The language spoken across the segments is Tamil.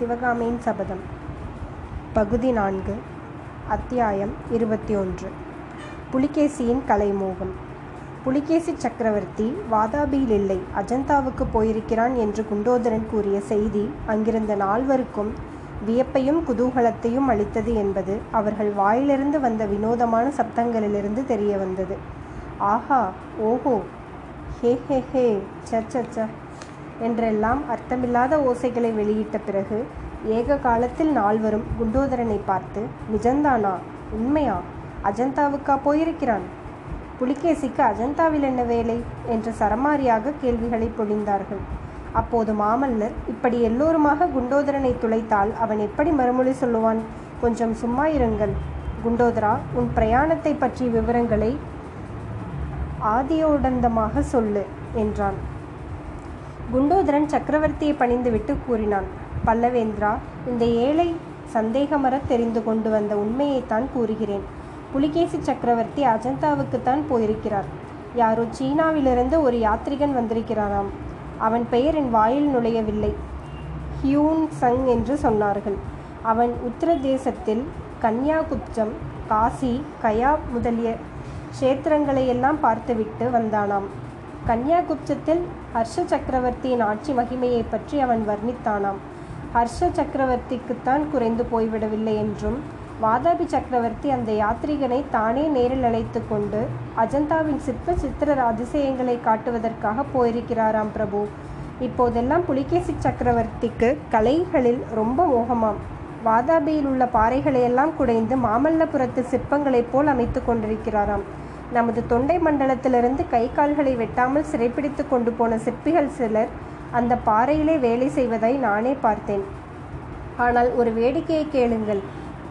சிவகாமியின் சபதம். பகுதி நான்கு அத்தியாயம் இருபத்தி ஒன்று புலிகேசியின் கலைமோகம். புலிகேசி சக்கரவர்த்தி வாதாபியில் இல்லை அஜந்தாவுக்கு போயிருக்கிறான் என்று குண்டோதரன் கூறிய செய்தி அங்கிருந்த நால்வருக்கும் வியப்பையும் குதூகலத்தையும் அளித்தது என்பது அவர்கள் வாயிலிருந்து வந்த வினோதமான சப்தங்களிலிருந்து தெரிய வந்தது. ஆஹா ஓஹோ! ஹே ஹே ஹே! ச ச ச! என்றெல்லாம் அர்த்தமில்லாத ஓசைகளை வெளியிட்ட பிறகு ஏக காலத்தில் நால்வரும் குண்டோதரனை பார்த்து நிஜந்தானா உண்மையா? அஜந்தாவுக்கா போயிருக்கிறான்? புலிகேசிக்கு அஜந்தாவில் என்ன வேலை? என்று சரமாரியாக கேள்விகளை பொழிந்தார்கள். அப்போது மாமல்லர் இப்படி எல்லோருமாக குண்டோதரனை துளைத்தால் அவன் எப்படி மறுமொழி சொல்லுவான்? கொஞ்சம் சும்மா இருங்கள். குண்டோதரா உன் பிரயாணத்தை பற்றிய விவரங்களை ஆதியோடந்தமாக சொல்லு என்றான். குண்டோதரன் சக்கரவர்த்தியை பணிந்துவிட்டு கூறினான் பல்லவேந்திரா இந்த ஏழை சந்தேகமர தெரிந்து கொண்டு வந்த உண்மையைத்தான் கூறுகிறேன். புலிகேசி சக்கரவர்த்தி அஜந்தாவுக்குத்தான் போயிருக்கிறார். யாரோ சீனாவிலிருந்து ஒரு யாத்ரிகன் வந்திருக்கிறாராம். அவன் பெயர் என் வாயில் நுழையவில்லை. ஹியூன் சங் என்று சொன்னார்கள். அவன் உத்தரதேசத்தில் கன்யாகுப்ஜம் காசி கயா முதலிய க்ஷேத்திரங்களையெல்லாம் பார்த்துவிட்டு வந்தானாம். கன்யாகுப்ஜத்தில் ஹர்ஷ சக்கரவர்த்தியின் ஆட்சி மகிமையை பற்றி அவன் வர்ணித்தானாம். ஹர்ஷ சக்கரவர்த்திக்குத்தான் குறைந்து போய்விடவில்லை என்றும் வாதாபி சக்கரவர்த்தி அந்த யாத்ரிகனை தானே நேரில் அழைத்து கொண்டு அஜந்தாவின் சிற்ப சித்திர அதிசயங்களை காட்டுவதற்காக போயிருக்கிறாராம் பிரபு. இப்போதெல்லாம் புலிகேசி சக்கரவர்த்திக்கு கலைகளில் ரொம்ப மோகமாம். வாதாபியில் உள்ள பாறைகளையெல்லாம் குடைந்து மாமல்லபுரத்து சிற்பங்களைப் போல் அமைத்து கொண்டிருக்கிறாராம். நமது தொண்டை மண்டலத்திலிருந்து கை கால்களை வெட்டாமல் சிறைப்பிடித்து கொண்டு போன சிற்பிகள் சிலர் அந்த பாறையிலே வேலை செய்வதை நானே பார்த்தேன். ஆனால் ஒரு வேடிக்கையை கேளுங்கள்.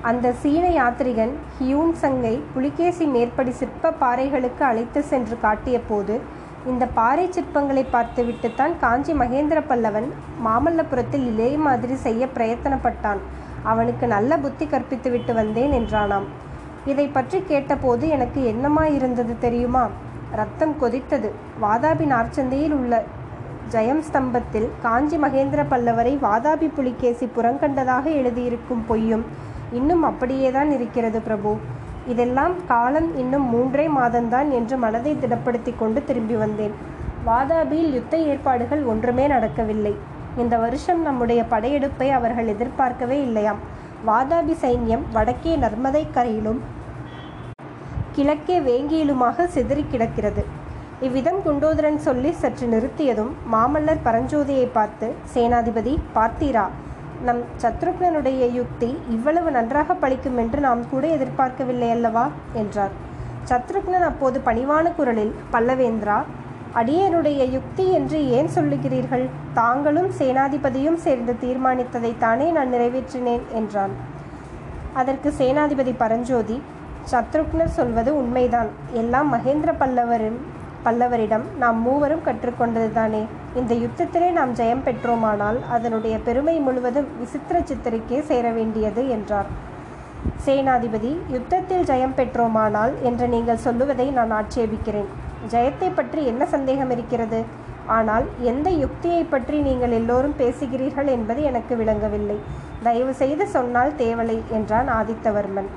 அந்த சீன யாத்ரிகன் ஹியூன் சங்கை புலிகேசி மேற்படி சிற்ப பாறைகளுக்கு அழைத்து சென்று காட்டிய போது இந்த பாறை சிற்பங்களை பார்த்துவிட்டுத்தான் காஞ்சி மகேந்திர பல்லவன் மாமல்லபுரத்தில் இதே மாதிரி செய்ய பிரயத்தனப்பட்டான். அவனுக்கு நல்ல புத்தி கற்பித்து விட்டு வந்தேன் என்றானாம். இதை பற்றி கேட்டபோது எனக்கு என்னமா இருந்தது தெரியுமா? ரத்தம் கொதித்தது. வாதாபி நார்ச்சந்தையில் உள்ள ஜெயம் ஸ்தம்பத்தில் காஞ்சி மகேந்திர பல்லவரை வாதாபி புலிகேசி புறங்கண்டதாக எழுதியிருக்கும் பொய்யும் இன்னும் அப்படியேதான் இருக்கிறது பிரபு. இதெல்லாம் காலம் இன்னும் மூன்றே மாதம்தான் என்று மனதை திடப்படுத்தி கொண்டு திரும்பி வந்தேன். வாதாபியில் யுத்த ஏற்பாடுகள் ஒன்றுமே நடக்கவில்லை. இந்த வருஷம் நம்முடைய படையெடுப்பை அவர்கள் எதிர்பார்க்கவே இல்லையாம். வாதாபி சைன்யம் வடக்கே நர்மதை கரையிலும் கிழக்கே வேங்கியிலுமாக சிதறி கிடக்கிறது. இவ்விதம் குண்டோதரன் சொல்லி சற்று நிறுத்தியதும் மாமல்லர் பரஞ்சோதியை பார்த்து சேனாதிபதி பார்த்தீரா? நம் சத்ருக்னனுடைய யுக்தி இவ்வளவு நன்றாக பழிக்கும் என்று நாம் கூட எதிர்பார்க்கவில்லை அல்லவா? என்றார். சத்ருக்னன் அப்போது பணிவான குரலில் பல்லவேந்திரா அடியனுடைய யுக்தி என்று ஏன் சொல்லுகிறீர்கள்? தாங்களும் சேனாதிபதியும் சேர்ந்து தீர்மானித்ததைத்தானே நான் நிறைவேற்றினேன்? என்றான். அதற்கு சேனாதிபதி பரஞ்சோதி சத்ருக்னர் சொல்வது உண்மைதான். எல்லாம் மகேந்திர பல்லவரும் பல்லவரிடம் நாம் மூவரும் கற்றுக்கொண்டதுதானே. இந்த யுத்தத்திலே நாம் ஜெயம் பெற்றோமானால் அதனுடைய பெருமை முழுவதும் விசித்திர சித்திரைக்கே சேர வேண்டியது என்றார். சேனாதிபதி யுத்தத்தில் ஜெயம் பெற்றோமானால் என்று நீங்கள் சொல்லுவதை நான் ஆட்சேபிக்கிறேன். ஜெயத்தை பற்றி என்ன சந்தேகம் இருக்கிறது? ஆனால் எந்த யுக்தியை பற்றி நீங்கள் எல்லோரும் பேசுகிறீர்கள் என்பது எனக்கு விளங்கவில்லை. தயவு செய்து சொன்னால் தேவலை என்றான் ஆதித்தவர்மன்.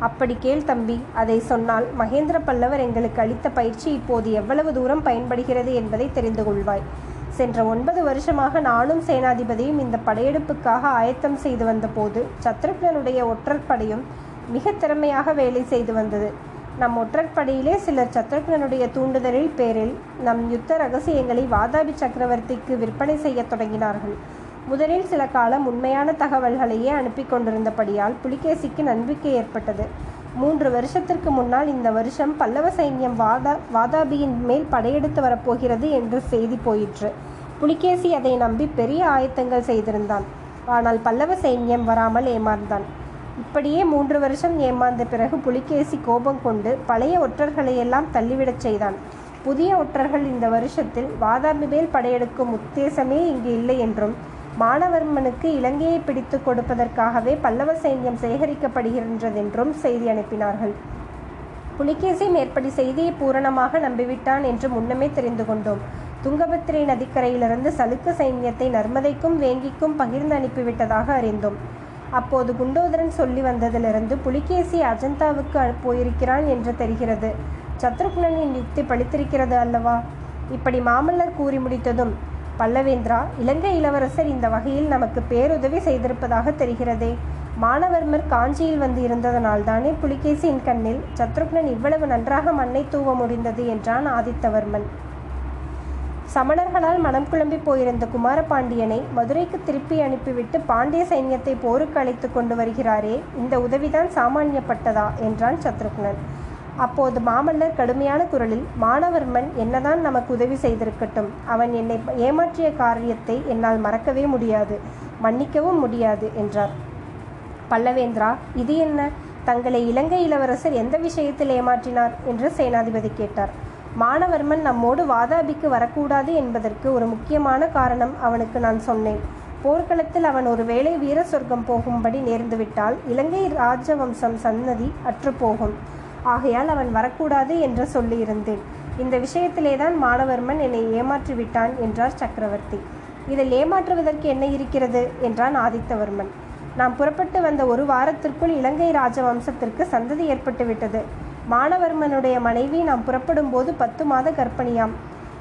அப்படி கேள் தம்பி அதை சொன்னால் மகேந்திர பல்லவர் எங்களுக்கு அளித்த பயிற்சி இப்போது எவ்வளவு தூரம் பயன்படுகிறது என்பதை தெரிந்து கொள்வாய். சென்ற ஒன்பது வருஷமாக நானும் சேனாதிபதியும் இந்த படையெடுப்புக்காக ஆயத்தம் செய்து வந்தபோது சத்ருக்னனுடைய ஒற்றற்படையும் மிக திறமையாக வேலை செய்து வந்தது. நம் ஒற்றற்படையிலே சிலர் சத்ருக்னனுடைய தூண்டுதலில் பேரில் நம் யுத்த ரகசியங்களை வாதாபி சக்கரவர்த்திக்கு விற்பனை செய்யத் தொடங்கினார்கள். முதலில் சில காலம் உண்மையான தகவல்களையே அனுப்பி கொண்டிருந்தபடியால் புலிகேசிக்கு நம்பிக்கை ஏற்பட்டது. மூன்று வருஷத்திற்கு முன்னால் இந்த வருஷம் பல்லவ சைன்யம் வாதா வாதாபியின் மேல் படையெடுத்து வரப்போகிறது என்று செய்தி போயிற்று. புலிகேசி அதை நம்பி பெரிய ஆயத்தங்கள் செய்திருந்தான். ஆனால் பல்லவ சைன்யம் வராமல் ஏமாந்தான். இப்படியே மூன்று வருஷம் ஏமாந்த பிறகு புலிகேசி கோபம் கொண்டு பழைய ஒற்றர்களையெல்லாம் தள்ளிவிடச் செய்தான். புதிய ஒற்றர்கள் இந்த வருஷத்தில் வாதாபி மேல் படையெடுக்கும் உத்தேசமே இங்கு இல்லை என்றும் மானவர்மனுக்கு இலங்கையை பிடித்து கொடுப்பதற்காகவே பல்லவ சைன்யம் சேகரிக்கப்படுகின்றதென்றும் செய்தி அனுப்பினார்கள். புலிகேசி மேற்படி செய்தியை பூரணமாக நம்பிவிட்டான் என்று முன்னமே தெரிந்து கொண்டோம். துங்கபத்திரை நதிக்கரையிலிருந்து சலுக்க சைன்யத்தை நர்மதைக்கும் வேங்கிக்கும் பகிர்ந்து அனுப்பிவிட்டதாக அறிந்தோம். அப்போது குண்டோதரன் சொல்லி வந்ததிலிருந்து புலிகேசி அஜந்தாவுக்கு போயிருக்கிறான் என்று தெரிகிறது. சத்ருக்னனின் யுக்தி பழித்திருக்கிறது அல்லவா? இப்படி மாமல்லர் கூறி முடித்ததும் பல்லவேந்திரா இலங்கை இளவரசர் இந்த வகையில் நமக்கு பேருதவி செய்திருப்பதாக தெரிகிறதே. மானவர்மர் காஞ்சியில் வந்து இருந்ததனால் தானே புலிகேசியின் கண்ணில் சத்ருக்னன் இவ்வளவு நன்றாக மண்ணை தூவ முடிந்தது என்றான் ஆதித்தவர்மன். சமணர்களால் மனம் குழம்பி போயிருந்த குமாரபாண்டியனை மதுரைக்கு திருப்பி அனுப்பிவிட்டு பாண்டிய சைன்யத்தை போருக்கு அழைத்து கொண்டு வருகிறாரே இந்த உதவிதான் சாமானியப்பட்டதா? என்றான் சத்ருக்னன். அப்போது மாமல்லர் கடுமையான குரலில் மானவர்மன் என்னதான் நமக்கு உதவி செய்திருக்கட்டும். அவன் என்னை ஏமாற்றிய காரியத்தை என்னால் மறக்கவே முடியாது மன்னிக்கவும் முடியாது என்றார். பல்லவேந்திரா இது என்ன? தங்களை இலங்கை இளவரசர் எந்த விஷயத்தில் ஏமாற்றினார்? என்று சேனாதிபதி கேட்டார். மானவர்மன் நம்மோடு வாதாபிக்கு வரக்கூடாது என்பதற்கு ஒரு முக்கியமான காரணம் அவனுக்கு நான் சொன்னேன். போர்க்களத்தில் அவன் ஒருவேளை வீர சொர்க்கம் போகும்படி நேர்ந்துவிட்டால் இலங்கை ராஜவம்சம் சன்னதி அற்றுப்போகும். ஆகையால் அவன் வரக்கூடாது என்று சொல்லியிருந்தேன். இந்த விஷயத்திலே தான் மாணவர்மன் என்னை ஏமாற்றி விட்டான் என்றார் சக்கரவர்த்தி. இதில் ஏமாற்றுவதற்கு என்ன இருக்கிறது? என்றான் ஆதித்தவர்மன். நாம் புறப்பட்டு வந்த ஒரு வாரத்திற்குள் இலங்கை ராஜவம்சத்திற்கு சந்ததி ஏற்பட்டுவிட்டது. மாணவர்மனுடைய மனைவி நாம் புறப்படும் போது பத்து மாத கர்ப்பிணியாம்.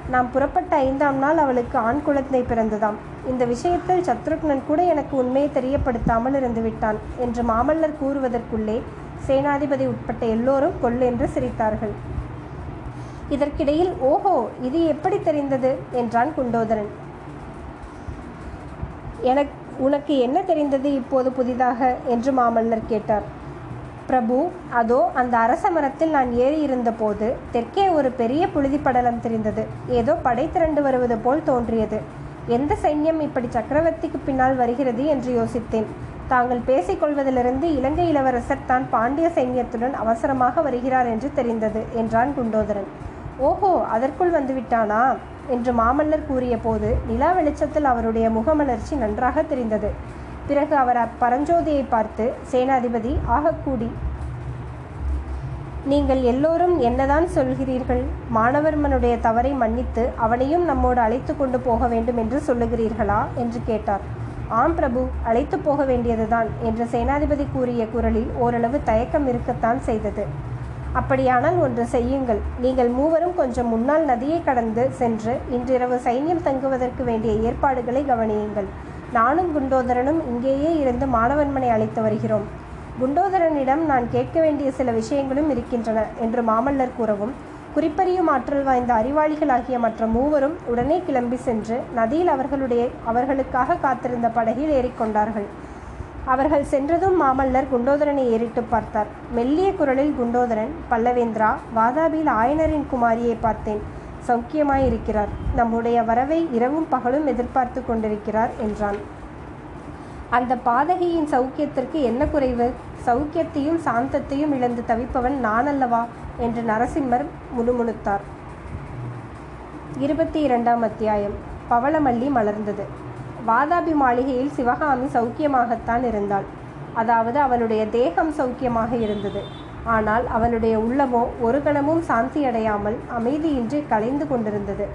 நாம் புறப்பட்ட ஐந்தாம் நாள் அவளுக்கு ஆண் குழந்தை பிறந்ததாம். இந்த விஷயத்தில் சத்ருக்னன் கூட எனக்கு உண்மையை தெரியப்படுத்தாமல் இருந்து விட்டான் என்று மாமல்லர் கூறுவதற்குள்ளே சேனாதிபதி உட்பட்ட எல்லோரும் கொல்லென்று சிரித்தார்கள். இதற்கிடையில் ஓஹோ இது எப்படி தெரிந்தது? என்றான் குண்டோதரன். எனக்கு உனக்கு என்ன தெரிந்தது இப்போது புதிதாக? என்று மாமல்லர் கேட்டார். பிரபு அதோ அந்த அரச மரத்தில் நான் ஏறி இருந்தபோது தெற்கே ஒரு பெரிய புழுதி படலம் தெரிந்தது. ஏதோ படை திரண்டு வருவது போல் தோன்றியது. எந்த சைன்யம் இப்படி சக்கரவர்த்திக்கு பின்னால் வருகிறது? என்று யோசித்தேன். தாங்கள் பேசிக்கொள்வதிலிருந்து இலங்கை இளவரசர் தான் பாண்டிய சைன்யத்துடன் அவசரமாக வருகிறார் என்று தெரிந்தது என்றான் குண்டோதரன். ஓஹோ அதற்குள் வந்துவிட்டானா? என்று மாமல்லர் கூறிய போது நிலா வெளிச்சத்தில் அவருடைய முகமலர்ச்சி நன்றாக தெரிந்தது. பிறகு அவர் அப்பரஞ்சோதியை பார்த்து சேனாதிபதி ஆகக்கூடி நீங்கள் எல்லோரும் என்னதான் சொல்கிறீர்கள்? மாணவர்மனுடைய தவறை மன்னித்து அவனையும் நம்மோடு அழைத்து கொண்டு போக வேண்டும் என்று சொல்லுகிறீர்களா? என்று கேட்டார். ஆம் பிரபு அழைத்து போக வேண்டியதுதான் என்று சேனாதிபதி கூறிய குரலில் ஓரளவு தயக்கம் இருக்கத்தான் செய்தது. அப்படியானால் ஒன்று செய்யுங்கள். நீங்கள் மூவரும் கொஞ்சம் முன்னால் நதியை கடந்து சென்று இன்றிரவு சைன்யம் தங்குவதற்கு வேண்டிய ஏற்பாடுகளை கவனியுங்கள். நானும் குண்டோதரனும் இங்கேயே இருந்து மாணவன்மனை அழைத்து வருகிறோம். குண்டோதரனிடம் நான் கேட்க வேண்டிய சில விஷயங்களும் இருக்கின்றன என்று மாமல்லர் கூறவும் குறிப்பறியும் ஆற்றல் வாய்ந்த அறிவாளிகளாகிய மற்ற மூவரும் உடனே கிளம்பி சென்று நதியில் அவர்களுடைய அவர்களுக்காக காத்திருந்த படகில் ஏறிக்கொண்டார்கள். அவர்கள் சென்றதும் மாமல்லர் குண்டோதரனை ஏறிட்டு பார்த்தார். மெல்லிய குரலில் குண்டோதரன் பல்லவேந்திரா வாதாபியில் ஆயனரின் குமாரியை பார்த்தேன். சௌக்கியமாய் இருக்கிறார் நம்முடைய வரவை இரவும் பகலும் எதிர்பார்த்து கொண்டிருக்கிறார் என்றான். அந்த பாதகியின் சௌக்கியத்திற்கு என்ன குறைவு? சௌக்கியத்தையும் சாந்தத்தையும் இழந்து தவிப்பவன் நான் அல்லவா என்று நரசிம்மர் முணுமுணுத்தார். இருபத்தி இரண்டாம் அத்தியாயம். பவளமல்லி மலர்ந்தது. வாதாபி மாளிகையில் சிவகாமி சௌக்கியமாகத்தான் இருந்தாள். அதாவது அவளுடைய தேகம் சௌக்கியமாக இருந்தது. ஆனால் அவளுடைய உள்ளமோ ஒரு கணமும் சாந்தியடையாமல் அமைதியின்றி கலைந்து கொண்டிருந்தது.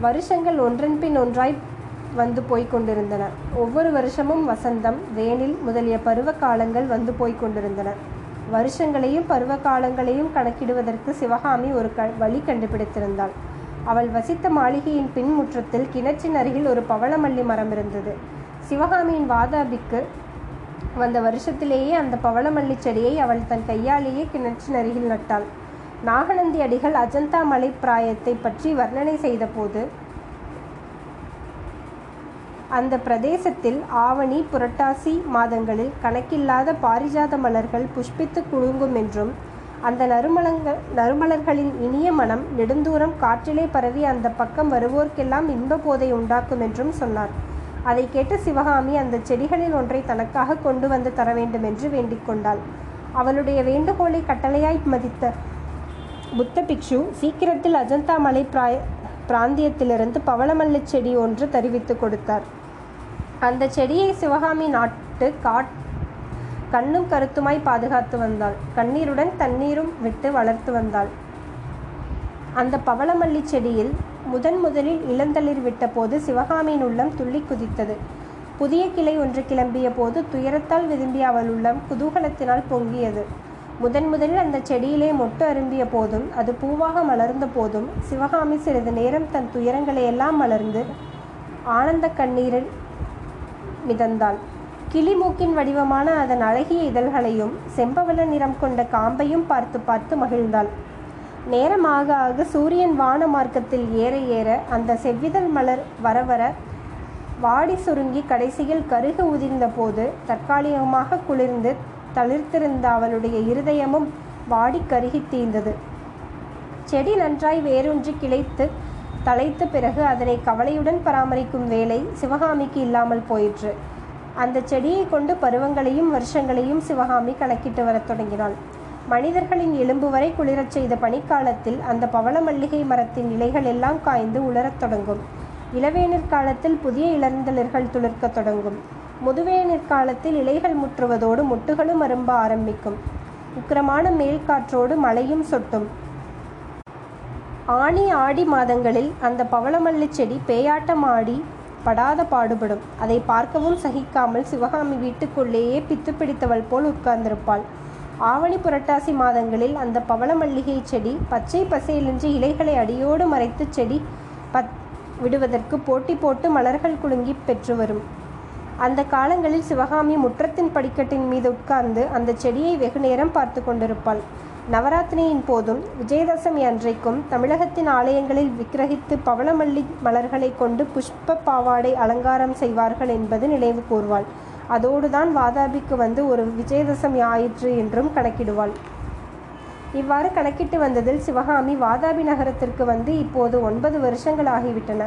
வருஷங்கள் ஒன்றன் பின் ஒன்றாய் வந்து போய்க் கொண்டிருந்தன. ஒவ்வொரு வருஷமும் வசந்தம் வேனில் முதலிய பருவ காலங்கள் வந்து போய்க் கொண்டிருந்தன. வருஷங்களையும் பருவ காலங்களையும் கணக்கிடுவதற்கு சிவகாமி ஒரு க வழி கண்டுபிடித்திருந்தாள். அவள் வசித்த மாளிகையின் பின்முற்றத்தில் கிணற்றின் அருகில் ஒரு பவளமல்லி மரம் இருந்தது. சிவகாமியின் வாதாபிக்கு வந்த வருஷத்திலேயே அந்த பவளமல்லி செடியை அவள் தன் கையாலேயே கிணற்றின் அருகில் நட்டாள். நாகநந்தி அடிகள் அஜந்தா மலை பிராயத்தை பற்றி வர்ணனை செய்தபோது அந்த பிரதேசத்தில் ஆவணி புரட்டாசி மாதங்களில் கணக்கில்லாத பாரிஜாத மலர்கள் புஷ்பித்து குலுங்கும் என்றும் அந்த நறுமலங்கள் நறுமலர்களின் இனிய மனம் நெடுந்தூரம் காற்றிலே பரவி அந்த பக்கம் வருவோர்க்கெல்லாம் இன்ப போதை உண்டாக்கும் என்றும் சொன்னார். அதை கேட்ட சிவகாமி அந்த செடிகளில் ஒன்றை தனக்காக கொண்டு வந்து தர வேண்டும் என்று வேண்டிக் கொண்டாள். அவளுடைய வேண்டுகோளை கட்டளையாய் மதித்த புத்த பிக்ஷு சீக்கிரத்தில் அஜந்தா மலை பிராய பிராந்தியத்திலிருந்து பவளமல்லி செடி ஒன்று தெரிவித்து கொடுத்தார். அந்த செடியை சிவகாமி நாட்டு காட் கண்ணும் கருத்துமாய் பாதுகாத்து வந்தாள். கண்ணீருடன் தண்ணீரும் விட்டு வளர்த்து வந்தாள். அந்த பவளமல்லி செடியில் முதன் முதலில் இளந்தளிர் விட்டபோது சிவகாமியின் உள்ளம் துள்ளி குதித்தது. புதிய கிளை ஒன்று கிளம்பிய போது துயரத்தால் விரும்பிய அவள் உள்ளம் குதூகலத்தினால் பொங்கியது. முதன் முதலில் அந்த செடியிலே மொட்டு அரும்பிய போதும் அது பூவாக மலர்ந்த போதும் சிவகாமி சிறிது நேரம் தன் துயரங்களை எல்லாம் மலர்ந்து ஆனந்த கண்ணீரில் மிதந்தாள். கிளிமூக்கின் வடிவமான அதன் அழகிய இதழ்களையும் செம்பவள நிறம் கொண்ட காம்பையும் பார்த்து பார்த்து மகிழ்ந்தாள். நேரம் ஆக ஆக சூரியன் வான மார்க்கத்தில் ஏற ஏற அந்த செவ்விதழ் மலர் வர வர வாடி சுருங்கி கடைசியில் கருக உதிர்ந்த போது தற்காலிகமாக குளிர்ந்து தளிர்த்திருந்த அவளுடைய இருதயமும் வாடி கருகி தீர்ந்தது. செடி நன்றாய் வேரூன்றி கிளைத்து தலைத்த பிறகு அதனை கவலையுடன் பராமரிக்கும் வேலை சிவகாமிக்கு இல்லாமல் போயிற்று. அந்த செடியை கொண்டு பருவங்களையும் வருஷங்களையும் சிவகாமி கணக்கிட்டு வரத் தொடங்கினாள். மனிதர்களின் எலும்பு வரை குளிரச் செய்த பனிக்காலத்தில் அந்த பவள மல்லிகை மரத்தின் இலைகள் எல்லாம் காய்ந்து உலரத் தொடங்கும். இளவேனிற் காலத்தில் புதிய இளந்தளிர்கள் துளிர்க்கத் தொடங்கும். முதுவேனிற் காலத்தில் இலைகள் முற்றுவதோடு முட்டுகளும் அரும்ப ஆரம்பிக்கும். உக்கிரமான மேல் காற்றோடு மழையும் சொட்டும். ஆனி ஆடி மாதங்களில் அந்த பவளமல்லி செடி பேயாட்டம் ஆடி படாத பாடுபடும். அதை பார்க்கவும் சகிக்காமல் சிவகாமி வீட்டுக்குள்ளேயே பித்து பிடித்தவள் போல் உட்கார்ந்திருப்பாள். ஆவணி புரட்டாசி மாதங்களில் அந்த பவள மல்லிகை செடி பச்சை பசையிலின்றி இலைகளை அடியோடு மறைத்து செடி பத் விடுவதற்கு போட்டி போட்டு மலர்கள் குலுங்கி பெற்று வரும். அந்த காலங்களில் சிவகாமி முற்றத்தின் படிக்கட்டின் மீது உட்கார்ந்து அந்த செடியை வெகு நேரம் பார்த்து கொண்டிருப்பாள். நவராத்திரியின் போதும் விஜயதசமி அன்றைக்கும் தமிழகத்தின் ஆலயங்களில் விக்கிரகித்து பவளமல்லி மலர்களை கொண்டு புஷ்ப பாவாடை அலங்காரம் செய்வார்கள் என்பது நினைவு கூர்வாள். அதோடுதான் வாதாபிக்கு வந்து ஒரு விஜயதசமி ஆயிற்று என்றும் கணக்கிடுவாள். இவ்வாறு கணக்கிட்டு வந்ததில் சிவகாமி வாதாபி நகரத்திற்கு வந்து இப்போது ஒன்பது வருஷங்கள் ஆகிவிட்டன.